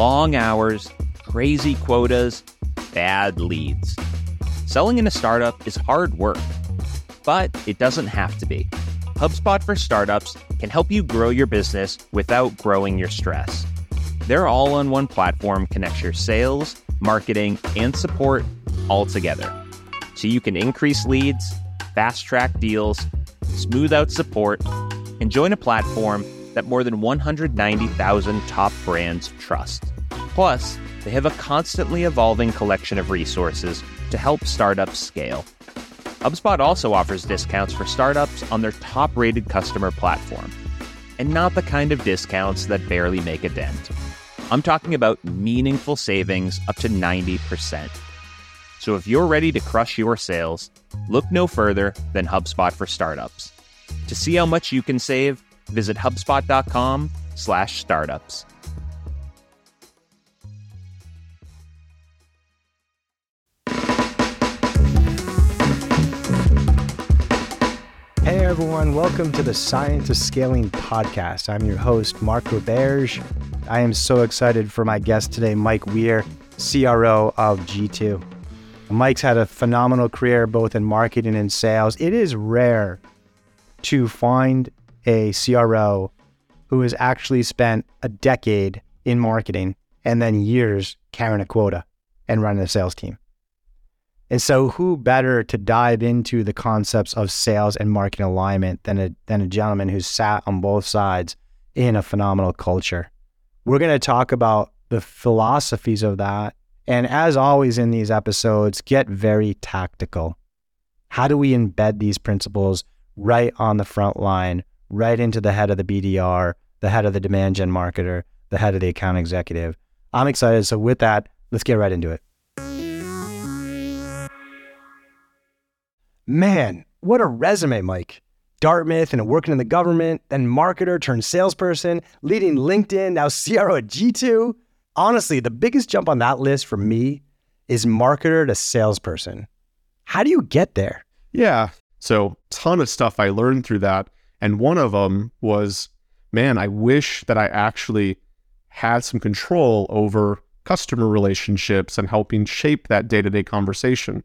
long hours, crazy quotas, bad leads. Selling in a startup is hard work, but it doesn't have to be. HubSpot for Startups can help you grow your business without growing your stress. Their all on one platform connects your sales, marketing, and support all together. So you can increase leads, fast track deals, smooth out support, and join a platform that more than 190,000 top brands trust. Plus, they have a constantly evolving collection of resources to help startups scale. HubSpot also offers discounts for startups on their top rated customer platform, and not the kind of discounts that barely make a dent. I'm talking about meaningful savings up to 90%. So if you're ready to crush your sales, look no further than HubSpot for Startups. To see how much you can save, visit hubspot.com/startups. Hey everyone, welcome to the Science of Scaling podcast. I'm your host, Mark Roberge. I am so excited for my guest today, Mike Weir, CRO of G2. Mike's had a phenomenal career both in marketing and sales. It is rare to find a CRO who has actually spent a decade in marketing and then years carrying a quota and running a sales team. And so, who better to dive into the concepts of sales and marketing alignment than a, than a gentleman who's sat on both sides in a phenomenal culture? We're going to talk about the philosophies of that. And as always in these episodes, get very tactical. How do we embed these principles right on the front line, right into the head of the BDR, the head of the demand gen marketer, the head of the account executive? I'm excited. So, with that, let's get right into it. Man, what a resume, Mike. Dartmouth and working in the government, then marketer turned salesperson, leading LinkedIn, now CRO at G2. Honestly, the biggest jump on that list for me is marketer to salesperson. How do you get there? Yeah. So, ton of stuff I learned through that. And one of them was, man, I wish that I actually had some control over customer relationships and helping shape that day to day conversation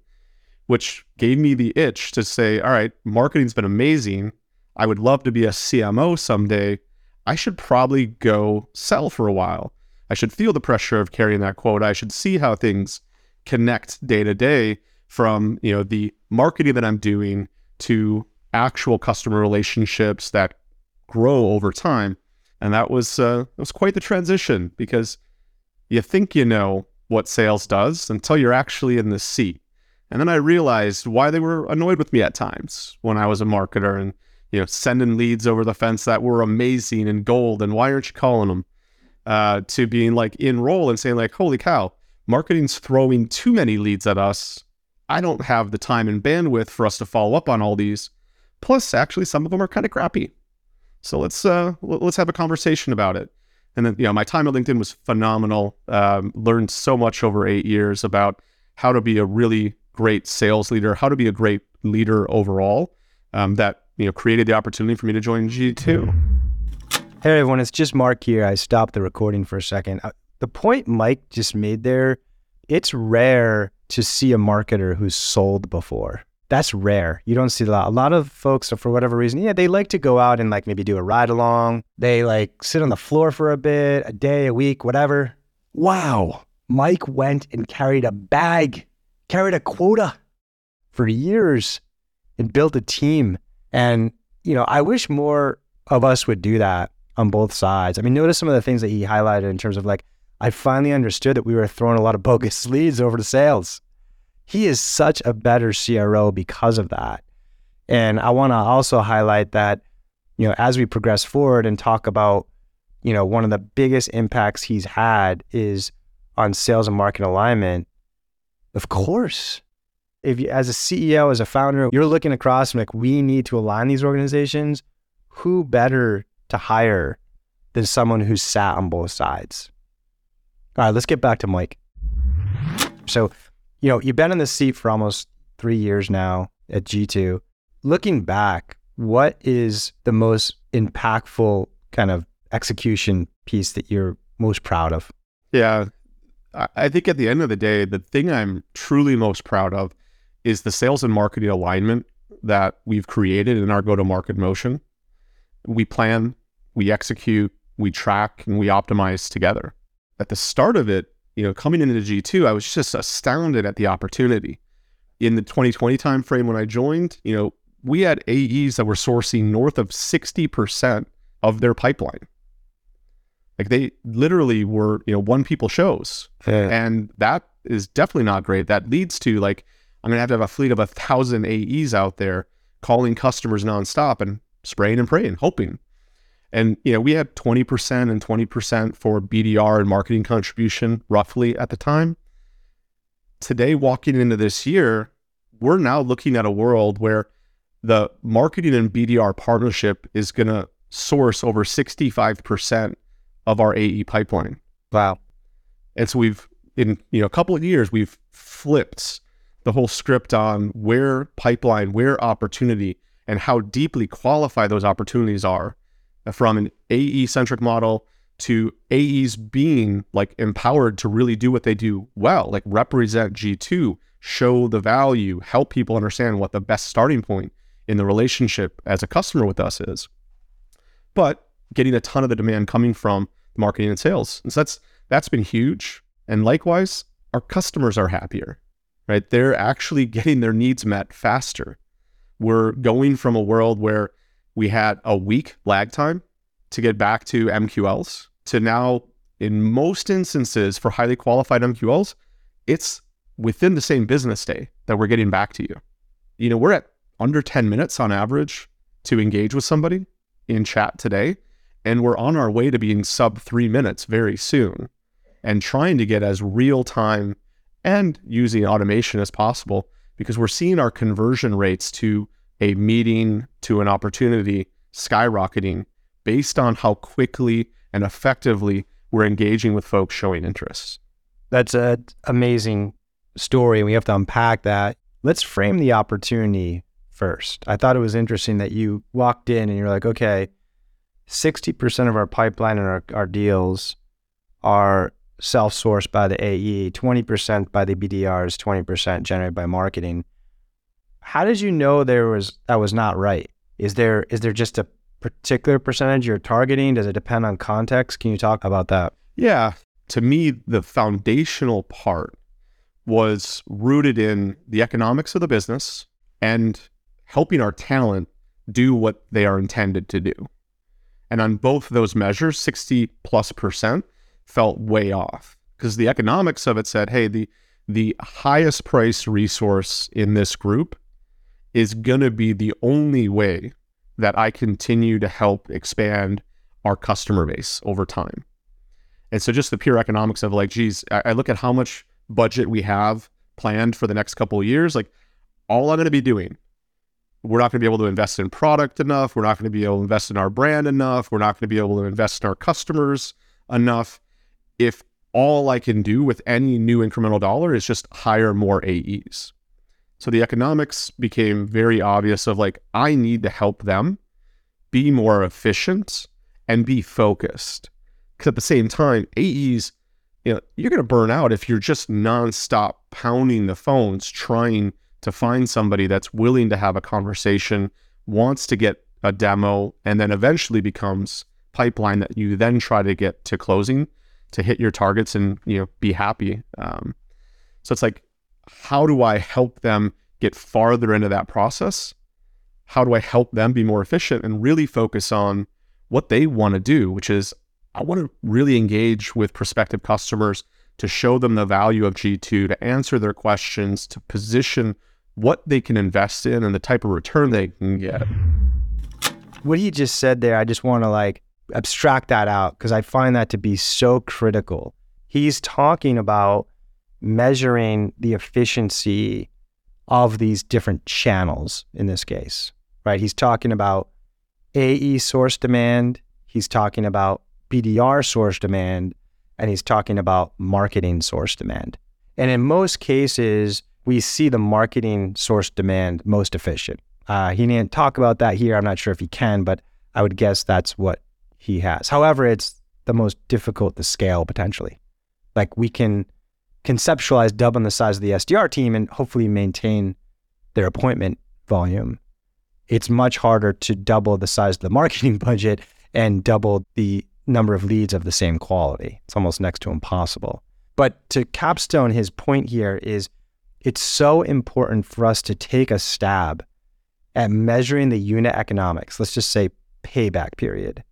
which gave me the itch to say, all right, marketing's been amazing. I would love to be a CMO someday. I should probably go sell for a while. I should feel the pressure of carrying that quota. I should see how things connect day to day from, you know, the marketing that I'm doing to actual customer relationships that grow over time. And that was uh, it was quite the transition because you think you know what sales does until you're actually in the seat. And then I realized why they were annoyed with me at times when I was a marketer and, you know, sending leads over the fence that were amazing and gold. And why aren't you calling them? Uh, to being like in role and saying like, holy cow, marketing's throwing too many leads at us. I don't have the time and bandwidth for us to follow up on all these. Plus, actually, some of them are kind of crappy. So let's uh, let's have a conversation about it. And then, you know, my time at LinkedIn was phenomenal. Um, learned so much over eight years about how to be a really great sales leader, how to be a great leader overall. Um, that you know created the opportunity for me to join G2. Hey everyone, it's just Mark here. I stopped the recording for a second. Uh, the point Mike just made there, it's rare to see a marketer who's sold before. That's rare. You don't see a lot. A lot of folks, for whatever reason, yeah, they like to go out and like maybe do a ride along. They like sit on the floor for a bit, a day, a week, whatever. Wow. Mike went and carried a bag carried a quota for years and built a team. And, you know, I wish more of us would do that on both sides. I mean, notice some of the things that he highlighted in terms of like, I finally understood that we were throwing a lot of bogus leads over to sales. He is such a better CRO because of that. And I want to also highlight that, you know, as we progress forward and talk about, you know, one of the biggest impacts he's had is on sales and market alignment of course. If you, as a CEO, as a founder, you're looking across and like, we need to align these organizations, who better to hire than someone who's sat on both sides? All right, let's get back to Mike. So, you know, you've been in this seat for almost three years now at G2. Looking back, what is the most impactful kind of execution piece that you're most proud of? Yeah. I think at the end of the day, the thing I'm truly most proud of is the sales and marketing alignment that we've created in our go to market motion. We plan, we execute, we track, and we optimize together. At the start of it, you know, coming into G2, I was just astounded at the opportunity. In the 2020 timeframe when I joined, you know, we had AEs that were sourcing north of 60% of their pipeline. Like they literally were, you know, one people shows. Yeah. And that is definitely not great. That leads to like, I'm going to have to have a fleet of a thousand AEs out there calling customers nonstop and spraying and praying, hoping. And, you know, we had 20% and 20% for BDR and marketing contribution roughly at the time. Today, walking into this year, we're now looking at a world where the marketing and BDR partnership is going to source over 65% of our AE pipeline. Wow. And so we've in you know a couple of years we've flipped the whole script on where pipeline, where opportunity and how deeply qualified those opportunities are from an AE centric model to AEs being like empowered to really do what they do well, like represent G2, show the value, help people understand what the best starting point in the relationship as a customer with us is. But getting a ton of the demand coming from marketing and sales. And so that's that's been huge. And likewise, our customers are happier, right? They're actually getting their needs met faster. We're going from a world where we had a week lag time to get back to MQLs to now, in most instances, for highly qualified MQLs, it's within the same business day that we're getting back to you. You know, we're at under 10 minutes on average to engage with somebody in chat today. And we're on our way to being sub three minutes very soon and trying to get as real time and using automation as possible because we're seeing our conversion rates to a meeting to an opportunity skyrocketing based on how quickly and effectively we're engaging with folks showing interest. That's an amazing story. And we have to unpack that. Let's frame the opportunity first. I thought it was interesting that you walked in and you're like, okay, 60% of our pipeline and our, our deals are self-sourced by the AE, 20% by the BDRs, 20% generated by marketing. How did you know there was that was not right? Is there is there just a particular percentage you're targeting? Does it depend on context? Can you talk about that? Yeah. To me, the foundational part was rooted in the economics of the business and helping our talent do what they are intended to do. And on both those measures, 60 plus percent felt way off because the economics of it said, hey, the the highest price resource in this group is going to be the only way that I continue to help expand our customer base over time. And so just the pure economics of like, geez, I, I look at how much budget we have planned for the next couple of years. Like all I'm going to be doing we're not going to be able to invest in product enough. We're not going to be able to invest in our brand enough. We're not going to be able to invest in our customers enough. If all I can do with any new incremental dollar is just hire more AEs. So the economics became very obvious of like, I need to help them be more efficient and be focused. Because at the same time, AEs, you know, you're going to burn out if you're just nonstop pounding the phones trying to find somebody that's willing to have a conversation, wants to get a demo, and then eventually becomes pipeline that you then try to get to closing to hit your targets and you know be happy. Um, so it's like, how do I help them get farther into that process? How do I help them be more efficient and really focus on what they want to do, which is I want to really engage with prospective customers to show them the value of G2, to answer their questions, to position what they can invest in and the type of return they can get. What he just said there, I just want to like abstract that out because I find that to be so critical. He's talking about measuring the efficiency of these different channels in this case, right? He's talking about AE source demand, he's talking about BDR source demand, and he's talking about marketing source demand. And in most cases, we see the marketing source demand most efficient. Uh, he didn't talk about that here. I'm not sure if he can, but I would guess that's what he has. However, it's the most difficult to scale potentially. Like we can conceptualize doubling the size of the SDR team and hopefully maintain their appointment volume. It's much harder to double the size of the marketing budget and double the number of leads of the same quality. It's almost next to impossible. But to capstone his point here is it's so important for us to take a stab at measuring the unit economics, let's just say payback period,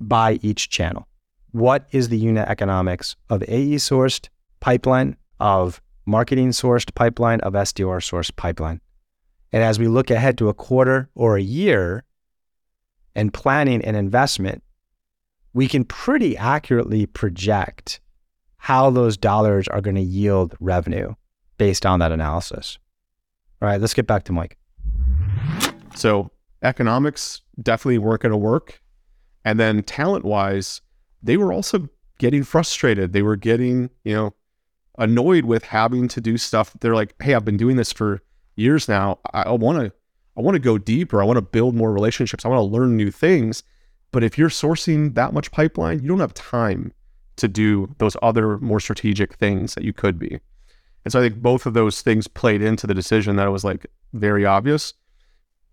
by each channel. What is the unit economics of AE sourced pipeline, of marketing sourced pipeline, of SDR sourced pipeline? And as we look ahead to a quarter or a year and planning an investment, we can pretty accurately project how those dollars are going to yield revenue based on that analysis. All right, let's get back to Mike. So economics definitely weren't going to work. And then talent wise, they were also getting frustrated. They were getting, you know, annoyed with having to do stuff. They're like, hey, I've been doing this for years now. I want to, I want to go deeper. I want to build more relationships. I want to learn new things. But if you're sourcing that much pipeline, you don't have time to do those other more strategic things that you could be. And so I think both of those things played into the decision that it was like very obvious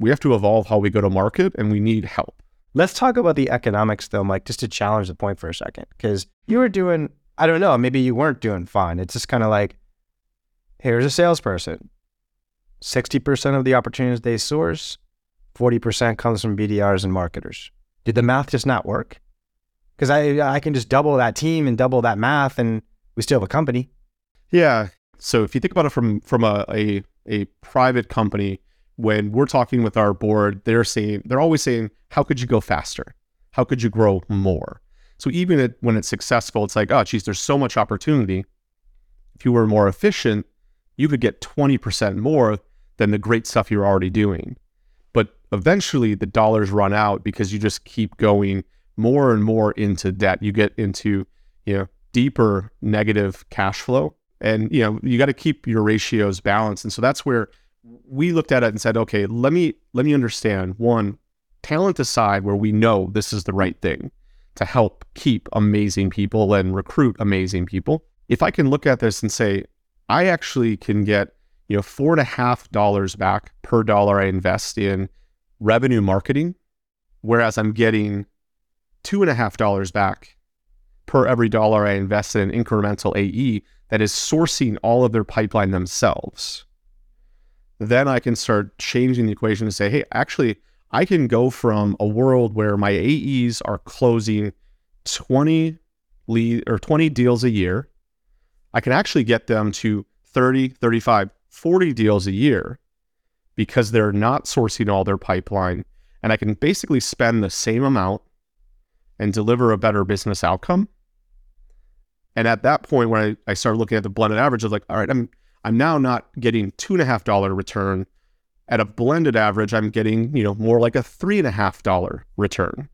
we have to evolve how we go to market and we need help. Let's talk about the economics though, Mike, just to challenge the point for a second. Because you were doing, I don't know, maybe you weren't doing fine. It's just kind of like, here's a salesperson. 60% of the opportunities they source, 40% comes from BDRs and marketers. Did the math just not work? Because I, I can just double that team and double that math and we still have a company. Yeah. So if you think about it from from a, a, a private company, when we're talking with our board, they're saying they're always saying, "How could you go faster? How could you grow more?" So even it, when it's successful, it's like, "Oh, geez, there's so much opportunity. If you were more efficient, you could get 20% more than the great stuff you're already doing." Eventually, the dollars run out because you just keep going more and more into debt. You get into you know deeper negative cash flow, and you know you got to keep your ratios balanced. And so that's where we looked at it and said, okay, let me let me understand one talent aside where we know this is the right thing to help keep amazing people and recruit amazing people. If I can look at this and say, I actually can get you know four and a half dollars back per dollar I invest in revenue marketing, whereas I'm getting two and a half dollars back per every dollar I invest in incremental AE that is sourcing all of their pipeline themselves then I can start changing the equation to say, hey, actually, I can go from a world where my AEs are closing 20 lead or 20 deals a year. I can actually get them to 30, 35, 40 deals a year because they're not sourcing all their pipeline. And I can basically spend the same amount and deliver a better business outcome. And at that point, when I, I started looking at the blended average, I was like, all right, I'm I'm now not getting two and a half dollar return. At a blended average, I'm getting, you know, more like a three and a half dollar return.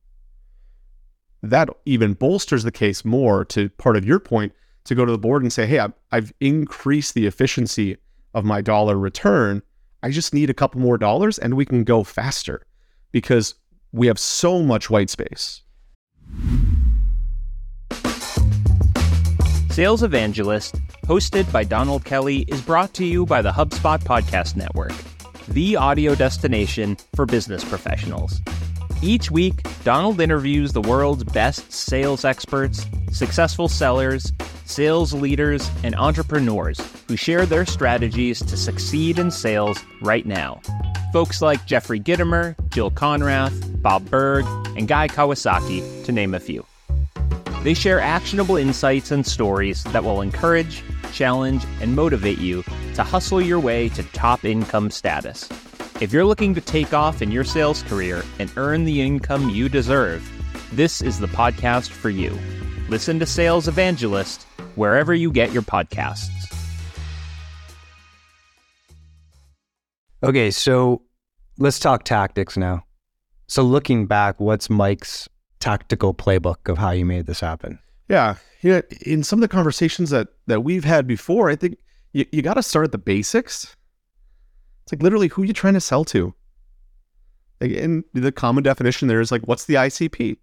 That even bolsters the case more to part of your point to go to the board and say, hey, I've, I've increased the efficiency of my dollar return. I just need a couple more dollars and we can go faster because we have so much white space. Sales Evangelist, hosted by Donald Kelly, is brought to you by the HubSpot Podcast Network, the audio destination for business professionals. Each week, Donald interviews the world's best sales experts, successful sellers, sales leaders, and entrepreneurs who share their strategies to succeed in sales right now. Folks like Jeffrey Gitomer, Jill Konrath, Bob Burg, and Guy Kawasaki, to name a few. They share actionable insights and stories that will encourage, challenge, and motivate you to hustle your way to top income status. If you're looking to take off in your sales career and earn the income you deserve, this is the podcast for you. Listen to Sales Evangelist wherever you get your podcasts. Okay, so let's talk tactics now. So, looking back, what's Mike's tactical playbook of how you made this happen? Yeah. Yeah. In some of the conversations that that we've had before, I think you, you got to start at the basics. It's like literally who you trying to sell to. And the common definition there is like, what's the ICP?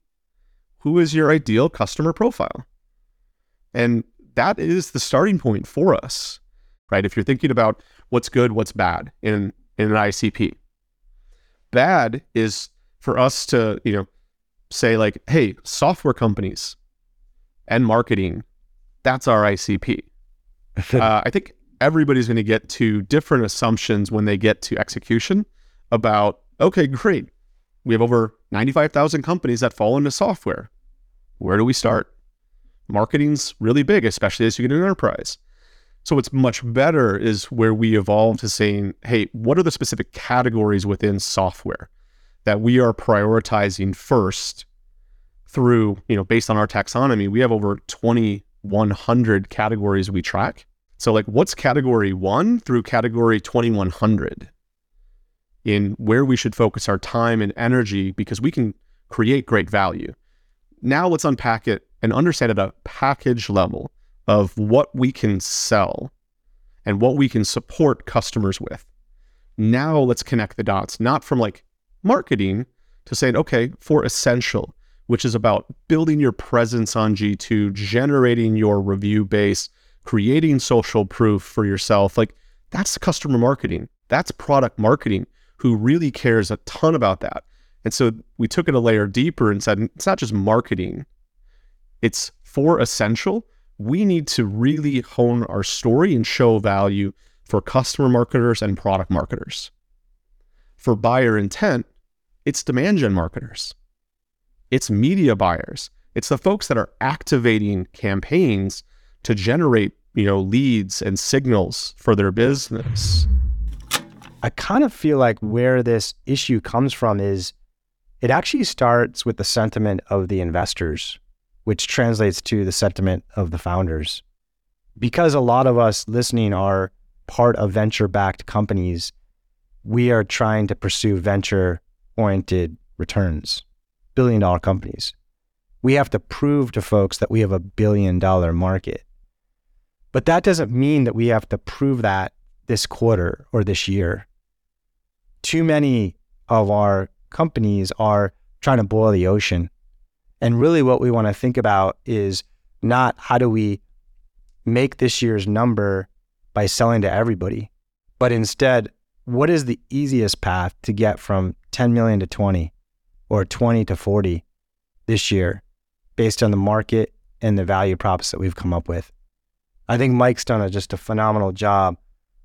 Who is your ideal customer profile? And that is the starting point for us, right? If you're thinking about what's good, what's bad in, in an ICP, bad is for us to, you know, say like, hey, software companies and marketing, that's our ICP. uh, I think everybody's going to get to different assumptions when they get to execution about, okay, great. We have over 95,000 companies that fall into software. Where do we start? Marketing's really big, especially as you get an enterprise. So what's much better is where we evolve to saying, hey, what are the specific categories within software that we are prioritizing first through, you know, based on our taxonomy, we have over 2100 categories we track. So like what's category 1 through category 2100 in where we should focus our time and energy because we can create great value. Now let's unpack it and understand at a package level of what we can sell and what we can support customers with. Now let's connect the dots, not from like marketing to saying, okay, for essential, which is about building your presence on G2, generating your review base, creating social proof for yourself. Like that's customer marketing. That's product marketing who really cares a ton about that. And so we took it a layer deeper and said, it's not just marketing, it's for essential. We need to really hone our story and show value for customer marketers and product marketers. For buyer intent, it's demand gen marketers, it's media buyers, it's the folks that are activating campaigns to generate you know leads and signals for their business. I kind of feel like where this issue comes from is it actually starts with the sentiment of the investors which translates to the sentiment of the founders. Because a lot of us listening are part of venture backed companies, we are trying to pursue venture oriented returns, billion dollar companies. We have to prove to folks that we have a billion dollar market. But that doesn't mean that we have to prove that this quarter or this year. Too many of our companies are trying to boil the ocean and really, what we want to think about is not how do we make this year's number by selling to everybody, but instead, what is the easiest path to get from 10 million to 20 or 20 to 40 this year based on the market and the value props that we've come up with? I think Mike's done a, just a phenomenal job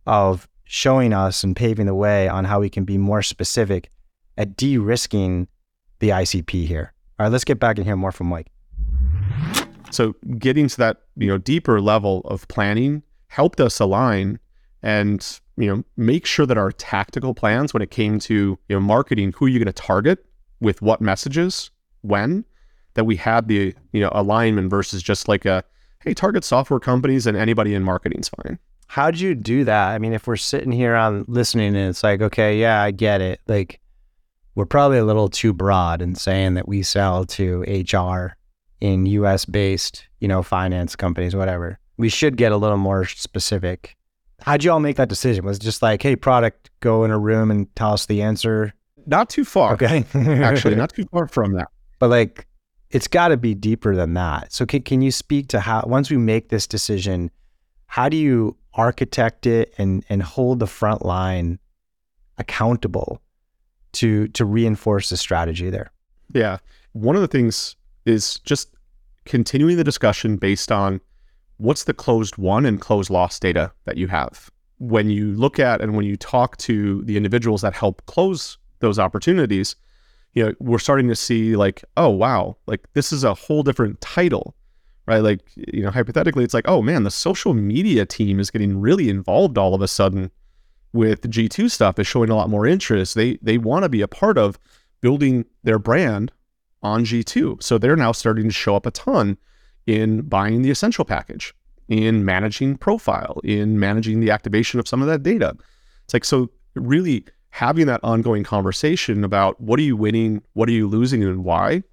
of showing us and paving the way on how we can be more specific at de risking the ICP here. All right, let's get back and hear more from Mike. So getting to that, you know, deeper level of planning helped us align and, you know, make sure that our tactical plans when it came to, you know, marketing, who are you're going to target with what messages, when, that we had the, you know, alignment versus just like a, hey, target software companies and anybody in marketing's fine. How'd you do that? I mean, if we're sitting here on listening and it's like, okay, yeah, I get it. Like, we're probably a little too broad in saying that we sell to HR in US based, you know, finance companies, whatever. We should get a little more specific. How'd you all make that decision? Was it just like, hey, product, go in a room and tell us the answer? Not too far. Okay. Actually, not too far from that. But like, it's got to be deeper than that. So, can, can you speak to how, once we make this decision, how do you architect it and, and hold the front line accountable to to reinforce the strategy there. Yeah. One of the things is just continuing the discussion based on what's the closed won and closed loss data that you have. When you look at and when you talk to the individuals that help close those opportunities, you know, we're starting to see like, oh wow, like this is a whole different title, right? Like, you know, hypothetically, it's like, oh man, the social media team is getting really involved all of a sudden with G2 stuff is showing a lot more interest. They they want to be a part of building their brand on G2. So they're now starting to show up a ton in buying the essential package, in managing profile, in managing the activation of some of that data. It's like so really having that ongoing conversation about what are you winning, what are you losing and why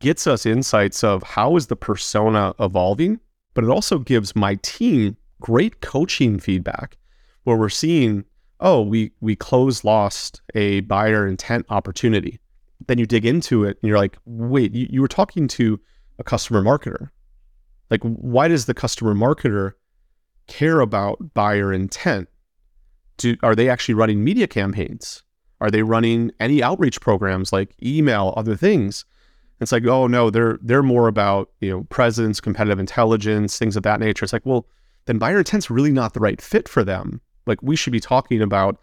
gets us insights of how is the persona evolving, but it also gives my team great coaching feedback where we're seeing oh, we we close lost a buyer intent opportunity. Then you dig into it and you're like, wait, you, you were talking to a customer marketer. Like, why does the customer marketer care about buyer intent? Do, are they actually running media campaigns? Are they running any outreach programs like email, other things? It's like, oh no, they're they're more about you know presence, competitive intelligence, things of that nature. It's like, well, then buyer intent's really not the right fit for them. Like we should be talking about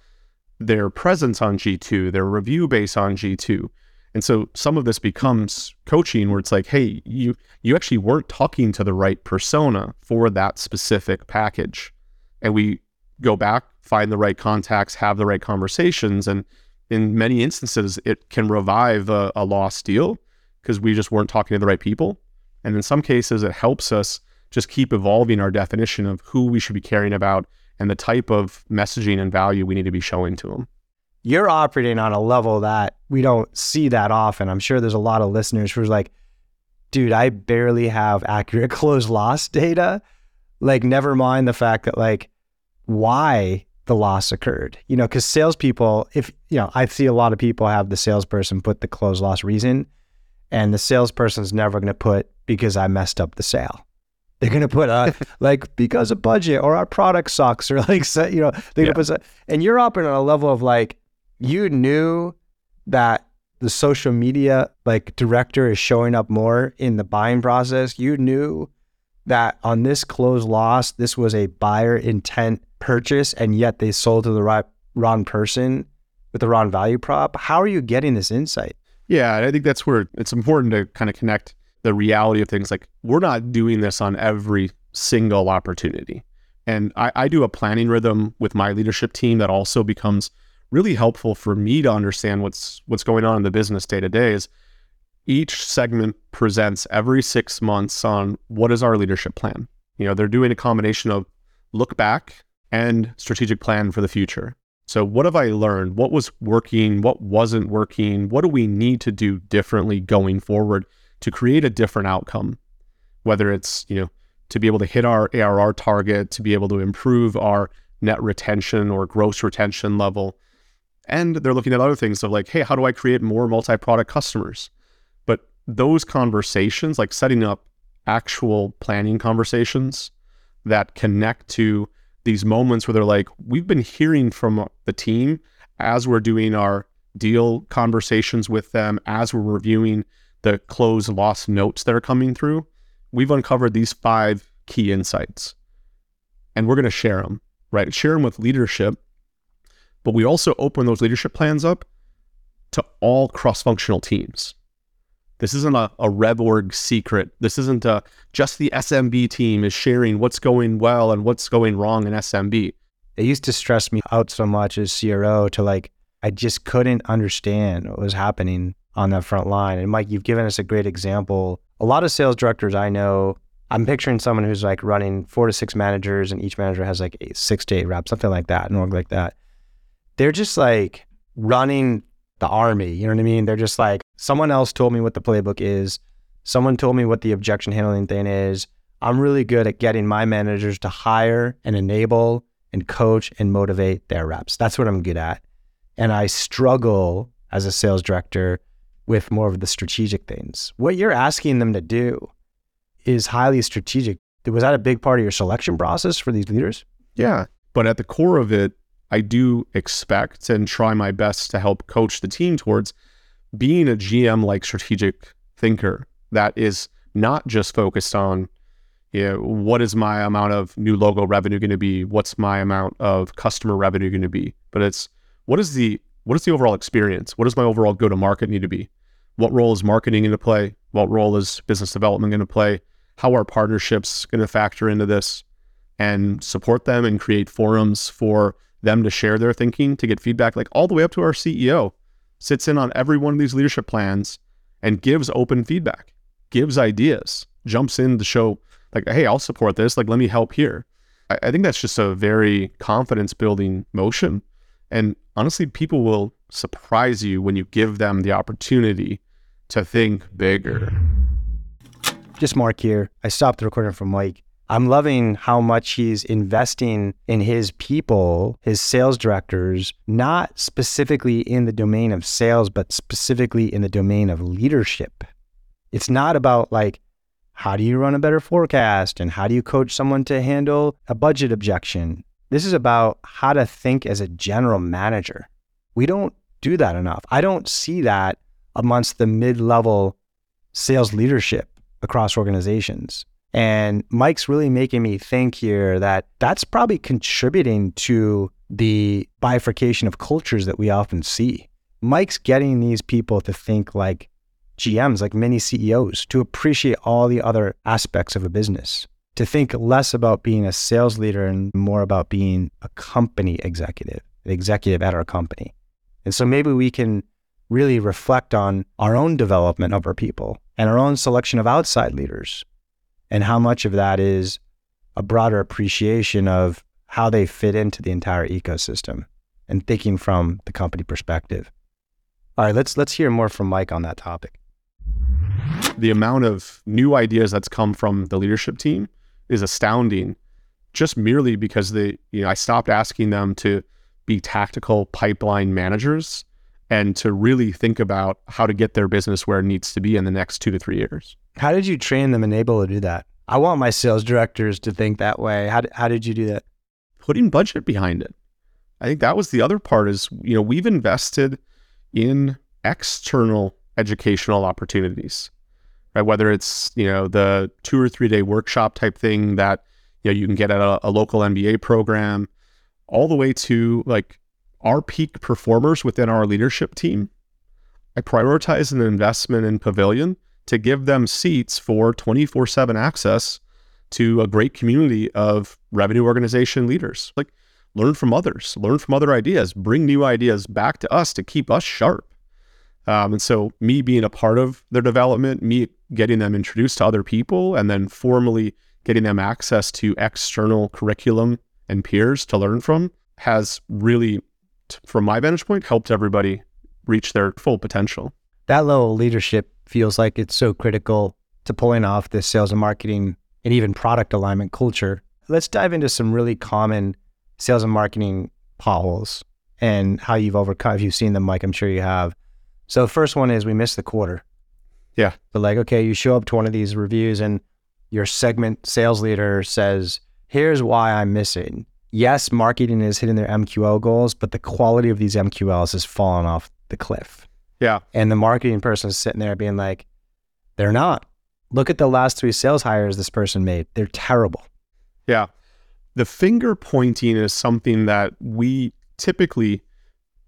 their presence on G2, their review base on G2. And so some of this becomes coaching where it's like, hey, you you actually weren't talking to the right persona for that specific package. And we go back, find the right contacts, have the right conversations. And in many instances, it can revive a, a lost deal because we just weren't talking to the right people. And in some cases, it helps us just keep evolving our definition of who we should be caring about and the type of messaging and value we need to be showing to them. You're operating on a level that we don't see that often. I'm sure there's a lot of listeners who's like, dude, I barely have accurate close loss data. Like, never mind the fact that, like, why the loss occurred. You know, because salespeople, if, you know, I see a lot of people have the salesperson put the close loss reason, and the salesperson's never going to put because I messed up the sale. They're gonna put uh, like because of budget or our product sucks or like so, you know they're yeah. gonna put and you're operating on a level of like you knew that the social media like director is showing up more in the buying process. You knew that on this closed loss, this was a buyer intent purchase, and yet they sold to the right wrong person with the wrong value prop. How are you getting this insight? Yeah, I think that's where it's important to kind of connect the reality of things. Like we're not doing this on every single opportunity. And I, I do a planning rhythm with my leadership team that also becomes really helpful for me to understand what's what's going on in the business day to day is each segment presents every six months on what is our leadership plan. You know, they're doing a combination of look back and strategic plan for the future. So, what have I learned? What was working? What wasn't working? What do we need to do differently going forward to create a different outcome? Whether it's, you know, to be able to hit our ARR target, to be able to improve our net retention or gross retention level, and they're looking at other things of like, hey, how do I create more multi product customers? But those conversations, like setting up actual planning conversations that connect to these moments where they're like, we've been hearing from the team as we're doing our deal conversations with them, as we're reviewing the close loss notes that are coming through. We've uncovered these five key insights and we're going to share them, right? Share them with leadership but we also open those leadership plans up to all cross functional teams. This isn't a, a RevOrg secret. This isn't a, just the SMB team is sharing what's going well and what's going wrong in SMB. It used to stress me out so much as CRO to like, I just couldn't understand what was happening on that front line. And Mike, you've given us a great example. A lot of sales directors I know, I'm picturing someone who's like running four to six managers, and each manager has like eight, six to eight reps, something like that, an org like that they're just like running the army. You know what I mean? They're just like, someone else told me what the playbook is. Someone told me what the objection handling thing is. I'm really good at getting my managers to hire and enable and coach and motivate their reps. That's what I'm good at. And I struggle as a sales director with more of the strategic things. What you're asking them to do is highly strategic. Was that a big part of your selection process for these leaders? Yeah. But at the core of it, I do expect and try my best to help coach the team towards being a GM like strategic thinker that is not just focused on you know, what is my amount of new logo revenue going to be? What's my amount of customer revenue going to be? But it's what is the what is the overall experience? What does my overall go to market need to be? What role is marketing going to play? What role is business development going to play? How are partnerships going to factor into this and support them and create forums for them to share their thinking, to get feedback, like all the way up to our CEO sits in on every one of these leadership plans and gives open feedback, gives ideas, jumps in to show like, hey, I'll support this. Like, let me help here. I, I think that's just a very confidence building motion. And honestly, people will surprise you when you give them the opportunity to think bigger. Just Mark here. I stopped the recording from Mike. I'm loving how much he's investing in his people, his sales directors, not specifically in the domain of sales, but specifically in the domain of leadership. It's not about like how do you run a better forecast and how do you coach someone to handle a budget objection? This is about how to think as a general manager. We don't do that enough. I don't see that amongst the mid level sales leadership across organizations. And Mike's really making me think here that that's probably contributing to the bifurcation of cultures that we often see. Mike's getting these people to think like GMs, like many CEOs, to appreciate all the other aspects of a business, to think less about being a sales leader and more about being a company executive, an executive at our company. And so maybe we can really reflect on our own development of our people and our own selection of outside leaders and how much of that is a broader appreciation of how they fit into the entire ecosystem and thinking from the company perspective. All right, let's let's hear more from Mike on that topic. The amount of new ideas that's come from the leadership team is astounding just merely because they you know I stopped asking them to be tactical pipeline managers and to really think about how to get their business where it needs to be in the next 2 to 3 years. How did you train them and able to do that? I want my sales directors to think that way. How, how did you do that? Putting budget behind it. I think that was the other part is, you know, we've invested in external educational opportunities, right? Whether it's, you know, the two or three day workshop type thing that, you know, you can get at a, a local MBA program, all the way to like our peak performers within our leadership team. I prioritize an investment in Pavilion to give them seats for 24 7 access to a great community of revenue organization leaders. Like, learn from others, learn from other ideas, bring new ideas back to us to keep us sharp. Um, and so, me being a part of their development, me getting them introduced to other people, and then formally getting them access to external curriculum and peers to learn from has really, from my vantage point, helped everybody reach their full potential. That level of leadership feels like it's so critical to pulling off this sales and marketing and even product alignment culture. Let's dive into some really common sales and marketing potholes and how you've overcome. If you've seen them, Mike, I'm sure you have. So, the first one is we missed the quarter. Yeah. But, like, okay, you show up to one of these reviews and your segment sales leader says, here's why I'm missing. Yes, marketing is hitting their MQL goals, but the quality of these MQLs has fallen off the cliff. Yeah. And the marketing person is sitting there being like, they're not. Look at the last three sales hires this person made. They're terrible. Yeah. The finger pointing is something that we typically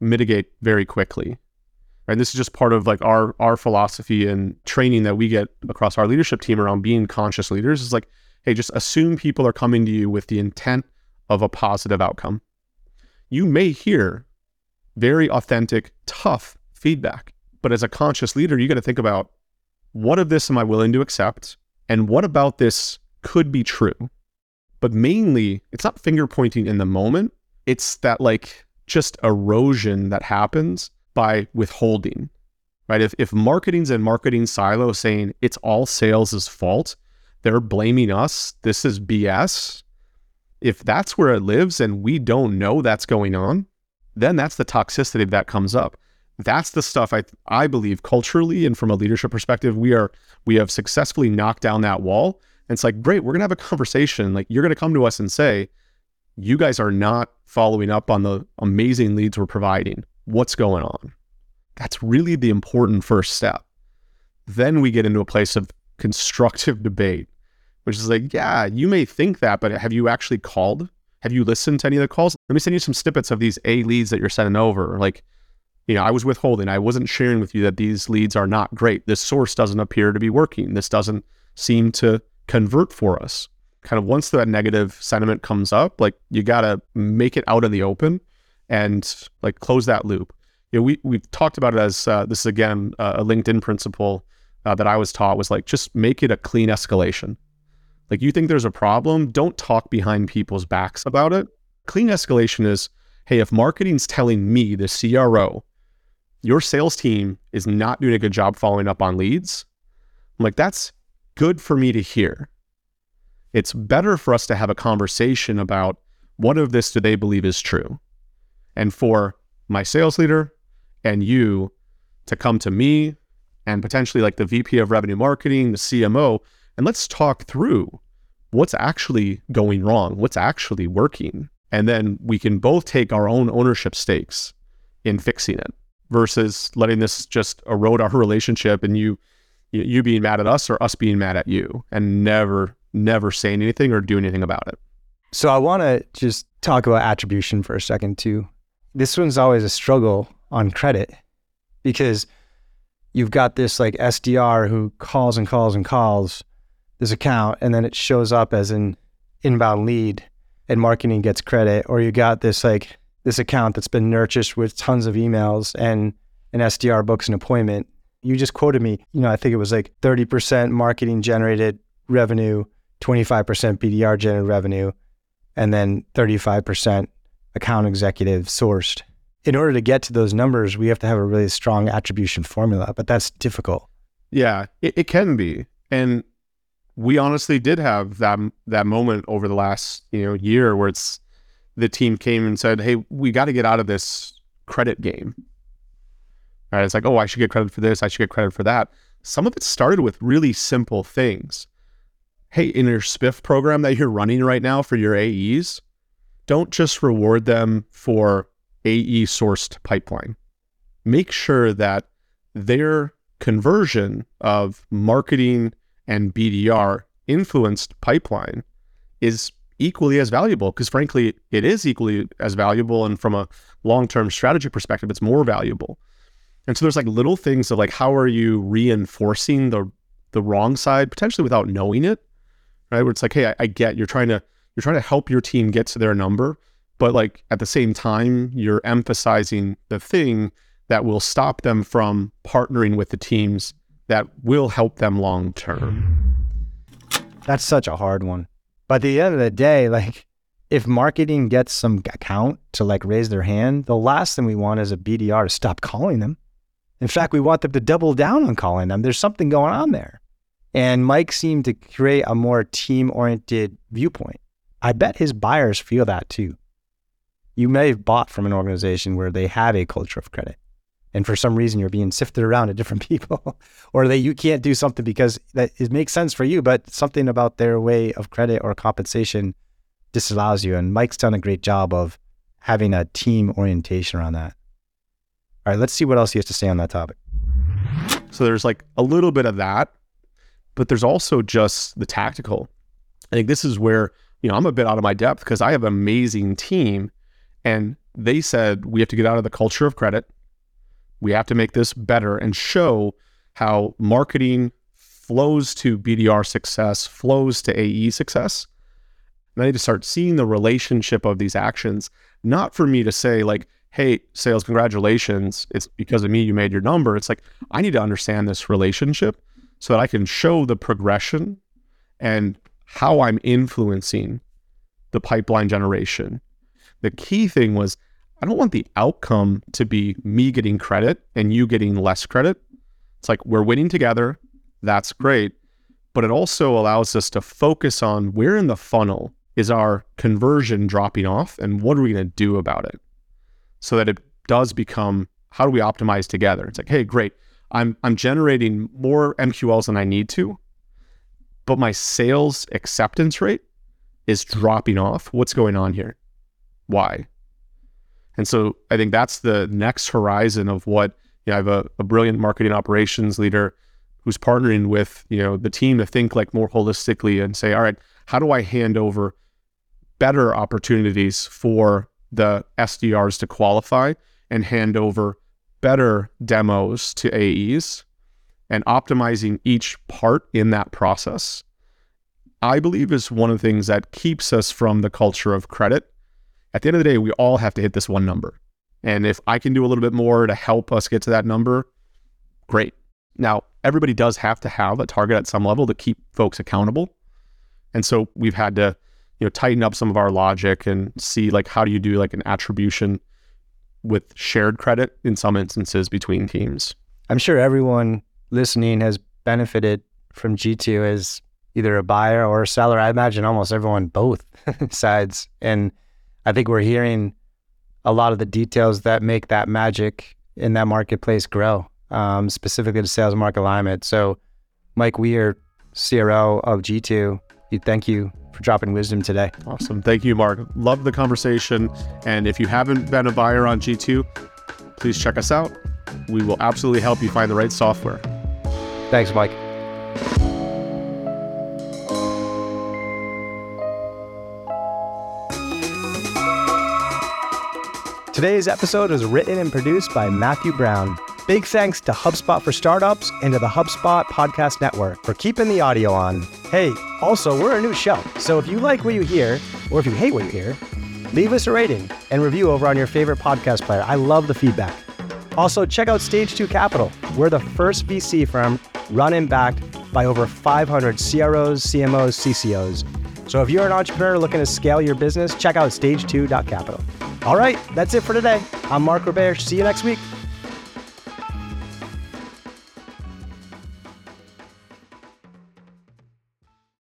mitigate very quickly. Right. This is just part of like our our philosophy and training that we get across our leadership team around being conscious leaders is like, hey, just assume people are coming to you with the intent of a positive outcome. You may hear very authentic, tough feedback. But as a conscious leader, you got to think about what of this am I willing to accept? And what about this could be true? But mainly, it's not finger pointing in the moment. It's that like just erosion that happens by withholding, right? If, if marketing's in marketing silo saying it's all sales' fault, they're blaming us, this is BS. If that's where it lives and we don't know that's going on, then that's the toxicity that comes up that's the stuff I I believe culturally and from a leadership perspective we are we have successfully knocked down that wall. And it's like great, we're gonna have a conversation. Like you're gonna come to us and say, you guys are not following up on the amazing leads we're providing. What's going on? That's really the important first step. Then we get into a place of constructive debate, which is like, yeah, you may think that, but have you actually called? Have you listened to any of the calls? Let me send you some snippets of these A leads that you're sending over. Like, you know, I was withholding. I wasn't sharing with you that these leads are not great. This source doesn't appear to be working. This doesn't seem to convert for us. Kind of once that negative sentiment comes up, like you got to make it out in the open and like close that loop. You know, we we've talked about it as uh, this is again uh, a LinkedIn principle uh, that I was taught was like just make it a clean escalation. Like you think there's a problem, don't talk behind people's backs about it. Clean escalation is, hey, if marketing's telling me the CRO your sales team is not doing a good job following up on leads, I'm like, that's good for me to hear. It's better for us to have a conversation about what of this do they believe is true? And for my sales leader and you to come to me and potentially like the VP of revenue marketing, the CMO, and let's talk through what's actually going wrong, what's actually working. And then we can both take our own ownership stakes in fixing it versus letting this just erode our relationship and you you being mad at us or us being mad at you and never never saying anything or doing anything about it. So I want to just talk about attribution for a second too. This one's always a struggle on credit because you've got this like SDR who calls and calls and calls this account and then it shows up as an inbound lead and marketing gets credit or you got this like this account that's been nurtured with tons of emails and an SDR books an appointment. You just quoted me, you know, I think it was like 30% marketing generated revenue, 25% BDR generated revenue, and then 35% account executive sourced. In order to get to those numbers, we have to have a really strong attribution formula, but that's difficult. Yeah, it, it can be. And we honestly did have that that moment over the last, you know, year where it's the team came and said, "Hey, we got to get out of this credit game." Right? It's like, "Oh, I should get credit for this. I should get credit for that." Some of it started with really simple things. Hey, in your SPIF program that you're running right now for your AEs, don't just reward them for AE sourced pipeline. Make sure that their conversion of marketing and BDR influenced pipeline is equally as valuable because frankly it is equally as valuable and from a long-term strategy perspective it's more valuable and so there's like little things of like how are you reinforcing the the wrong side potentially without knowing it right where it's like hey I, I get you're trying to you're trying to help your team get to their number but like at the same time you're emphasizing the thing that will stop them from partnering with the teams that will help them long term that's such a hard one but at the end of the day, like if marketing gets some account to like raise their hand, the last thing we want is a BDR to stop calling them. In fact, we want them to double down on calling them. There's something going on there. And Mike seemed to create a more team oriented viewpoint. I bet his buyers feel that too. You may have bought from an organization where they have a culture of credit and for some reason you're being sifted around to different people or that you can't do something because that it makes sense for you but something about their way of credit or compensation disallows you and mike's done a great job of having a team orientation around that. All right let's see what else he has to say on that topic. So there's like a little bit of that but there's also just the tactical. I think this is where you know i'm a bit out of my depth because i have an amazing team and they said we have to get out of the culture of credit we have to make this better and show how marketing flows to BDR success, flows to AE success. And I need to start seeing the relationship of these actions, not for me to say, like, hey, sales, congratulations. It's because of me you made your number. It's like, I need to understand this relationship so that I can show the progression and how I'm influencing the pipeline generation. The key thing was I don't want the outcome to be me getting credit and you getting less credit. It's like we're winning together. That's great. But it also allows us to focus on where in the funnel is our conversion dropping off and what are we going to do about it so that it does become how do we optimize together? It's like, hey, great. I'm I'm generating more MQLs than I need to, but my sales acceptance rate is dropping off. What's going on here? Why? And so I think that's the next horizon of what you know, I have a, a brilliant marketing operations leader who's partnering with you know the team to think like more holistically and say, all right, how do I hand over better opportunities for the SDRs to qualify and hand over better demos to AEs and optimizing each part in that process. I believe is one of the things that keeps us from the culture of credit at the end of the day, we all have to hit this one number. And if I can do a little bit more to help us get to that number, great. Now, everybody does have to have a target at some level to keep folks accountable. And so we've had to, you know, tighten up some of our logic and see like how do you do like an attribution with shared credit in some instances between teams. I'm sure everyone listening has benefited from G2 as either a buyer or a seller. I imagine almost everyone both sides. And I think we're hearing a lot of the details that make that magic in that marketplace grow, um, specifically the sales market alignment. So, Mike, Weir CRO of G2. Thank you for dropping wisdom today. Awesome. Thank you, Mark. Love the conversation. And if you haven't been a buyer on G2, please check us out. We will absolutely help you find the right software. Thanks, Mike. Today's episode was written and produced by Matthew Brown. Big thanks to HubSpot for Startups and to the HubSpot Podcast Network for keeping the audio on. Hey, also, we're a new show, so if you like what you hear, or if you hate what you hear, leave us a rating and review over on your favorite podcast player. I love the feedback. Also, check out Stage 2 Capital. We're the first VC firm run and backed by over 500 CROs, CMOs, CCOs. So if you're an entrepreneur looking to scale your business, check out stage2.capital. All right, that's it for today. I'm Mark Roberge. See you next week.